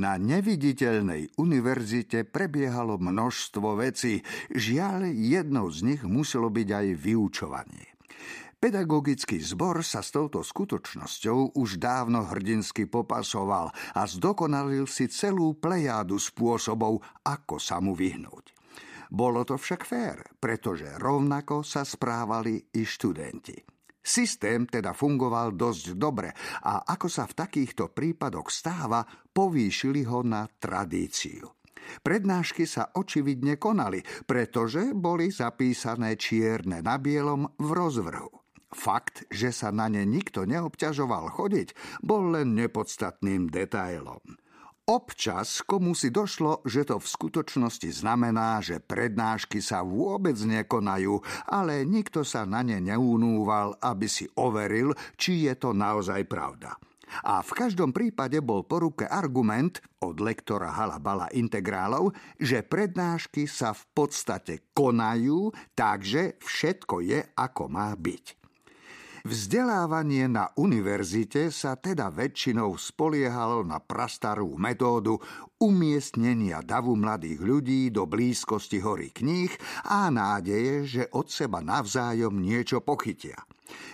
Na neviditeľnej univerzite prebiehalo množstvo vecí. Žiaľ, jednou z nich muselo byť aj vyučovanie. Pedagogický zbor sa s touto skutočnosťou už dávno hrdinsky popasoval a zdokonalil si celú plejádu spôsobov, ako sa mu vyhnúť. Bolo to však fér, pretože rovnako sa správali i študenti. Systém teda fungoval dosť dobre a ako sa v takýchto prípadoch stáva, povýšili ho na tradíciu. Prednášky sa očividne konali, pretože boli zapísané čierne na bielom v rozvrhu. Fakt, že sa na ne nikto neobťažoval chodiť, bol len nepodstatným detailom. Občas komu si došlo, že to v skutočnosti znamená, že prednášky sa vôbec nekonajú, ale nikto sa na ne neunúval, aby si overil, či je to naozaj pravda. A v každom prípade bol po ruke argument od lektora Halabala integrálov, že prednášky sa v podstate konajú, takže všetko je ako má byť. Vzdelávanie na univerzite sa teda väčšinou spoliehalo na prastarú metódu umiestnenia davu mladých ľudí do blízkosti hory kníh a nádeje, že od seba navzájom niečo pochytia.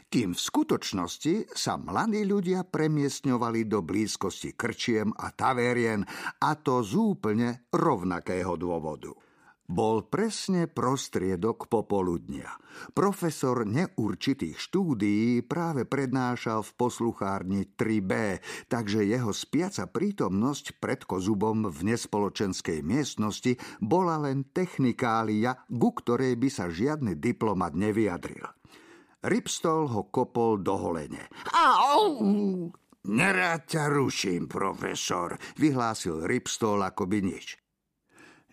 Kým v skutočnosti sa mladí ľudia premiestňovali do blízkosti krčiem a tavérien a to z úplne rovnakého dôvodu. Bol presne prostriedok popoludnia. Profesor neurčitých štúdií práve prednášal v posluchárni 3B, takže jeho spiaca prítomnosť pred kozubom v nespoločenskej miestnosti bola len technikália, ku ktorej by sa žiadny diplomat nevyjadril. Ripstol ho kopol do holene. Au! Nerád ťa ruším, profesor, vyhlásil Ripstol akoby nič.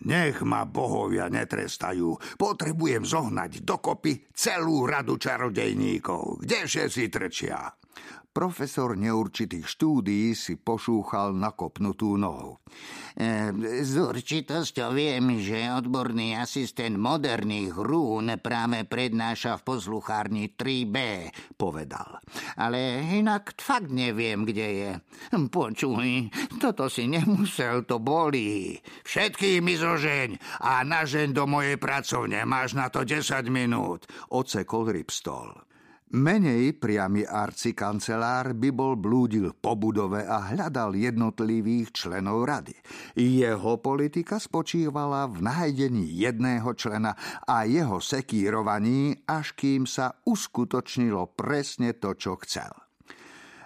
Nech ma bohovia netrestajú. Potrebujem zohnať dokopy celú radu čarodejníkov. Kde všetci trčia? Profesor neurčitých štúdií si pošúchal nakopnutú nohu. E, s určitosťou viem, že odborný asistent moderných rún práve prednáša v posluchárni 3B, povedal. Ale inak fakt neviem, kde je. Počuj, toto si nemusel, to bolí. Všetkým mi zožeň a nažeň do mojej pracovne. Máš na to 10 minút, ocekol Ripstol. Menej priamy kancelár by bol blúdil po budove a hľadal jednotlivých členov rady. Jeho politika spočívala v nájdení jedného člena a jeho sekírovaní, až kým sa uskutočnilo presne to, čo chcel.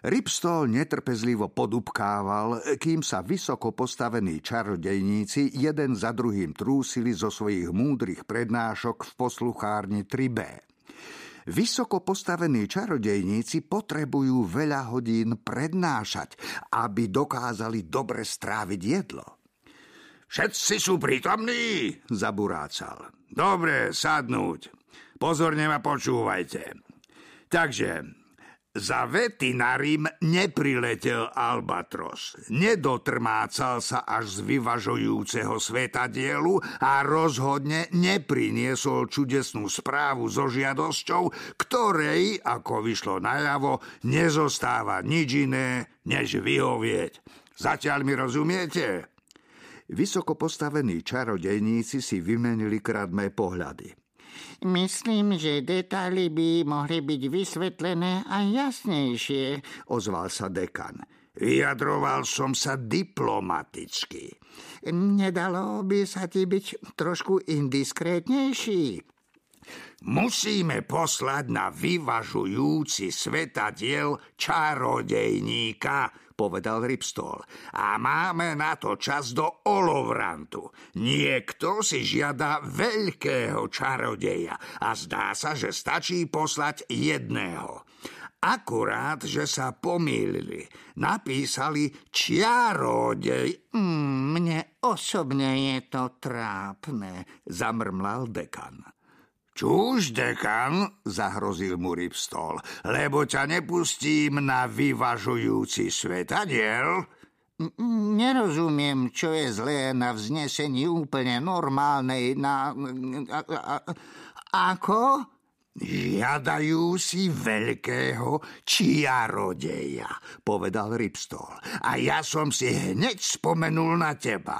Ripstol netrpezlivo podupkával, kým sa vysoko postavení čarodejníci jeden za druhým trúsili zo svojich múdrych prednášok v posluchárni 3B. Vysoko postavení čarodejníci potrebujú veľa hodín prednášať, aby dokázali dobre stráviť jedlo. Všetci sú prítomní, zaburácal. Dobre, sadnúť. Pozorne ma počúvajte. Takže, za vetinarím nepriletel Albatros. Nedotrmácal sa až z vyvažujúceho svetadielu a rozhodne nepriniesol čudesnú správu so žiadosťou, ktorej, ako vyšlo najavo, nezostáva nič iné, než vyhovieť. Zatiaľ mi rozumiete? Vysoko postavení čarodejníci si vymenili kradmé pohľady. Myslím, že detaily by mohli byť vysvetlené aj jasnejšie, ozval sa dekan. Vyjadroval som sa diplomaticky. Nedalo by sa ti byť trošku indiskrétnejší? Musíme poslať na vyvažujúci svetadiel čarodejníka, povedal Ripstol. A máme na to čas do Olovrantu. Niekto si žiada veľkého čarodeja a zdá sa, že stačí poslať jedného. Akurát, že sa pomýlili. Napísali čiarodej. Mm, mne osobne je to trápne, zamrmlal dekan. Čuž, dekan, zahrozil mu Ripstol, lebo ťa nepustím na vyvažujúci svetadiel. Nerozumiem, čo je zlé na vznesení úplne normálnej na... Ako? Žiadajú si veľkého čiarodeja, povedal Ripstol. A ja som si hneď spomenul na teba,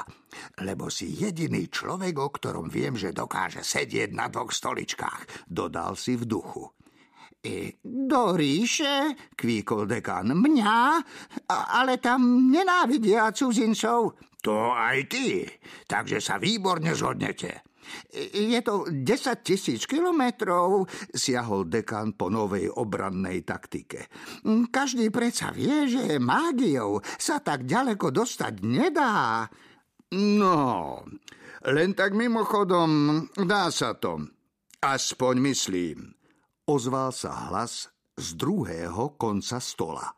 lebo si jediný človek, o ktorom viem, že dokáže sedieť na dvoch stoličkách, dodal si v duchu. E, do ríše, kvíkol dekan, mňa, ale tam nenávidia cudzincov. To aj ty, takže sa výborne zhodnete. Je to 10 tisíc kilometrov, siahol dekan po novej obrannej taktike. Každý predsa vie, že mágiou sa tak ďaleko dostať nedá. No, len tak mimochodom dá sa to. Aspoň myslím. Ozval sa hlas z druhého konca stola.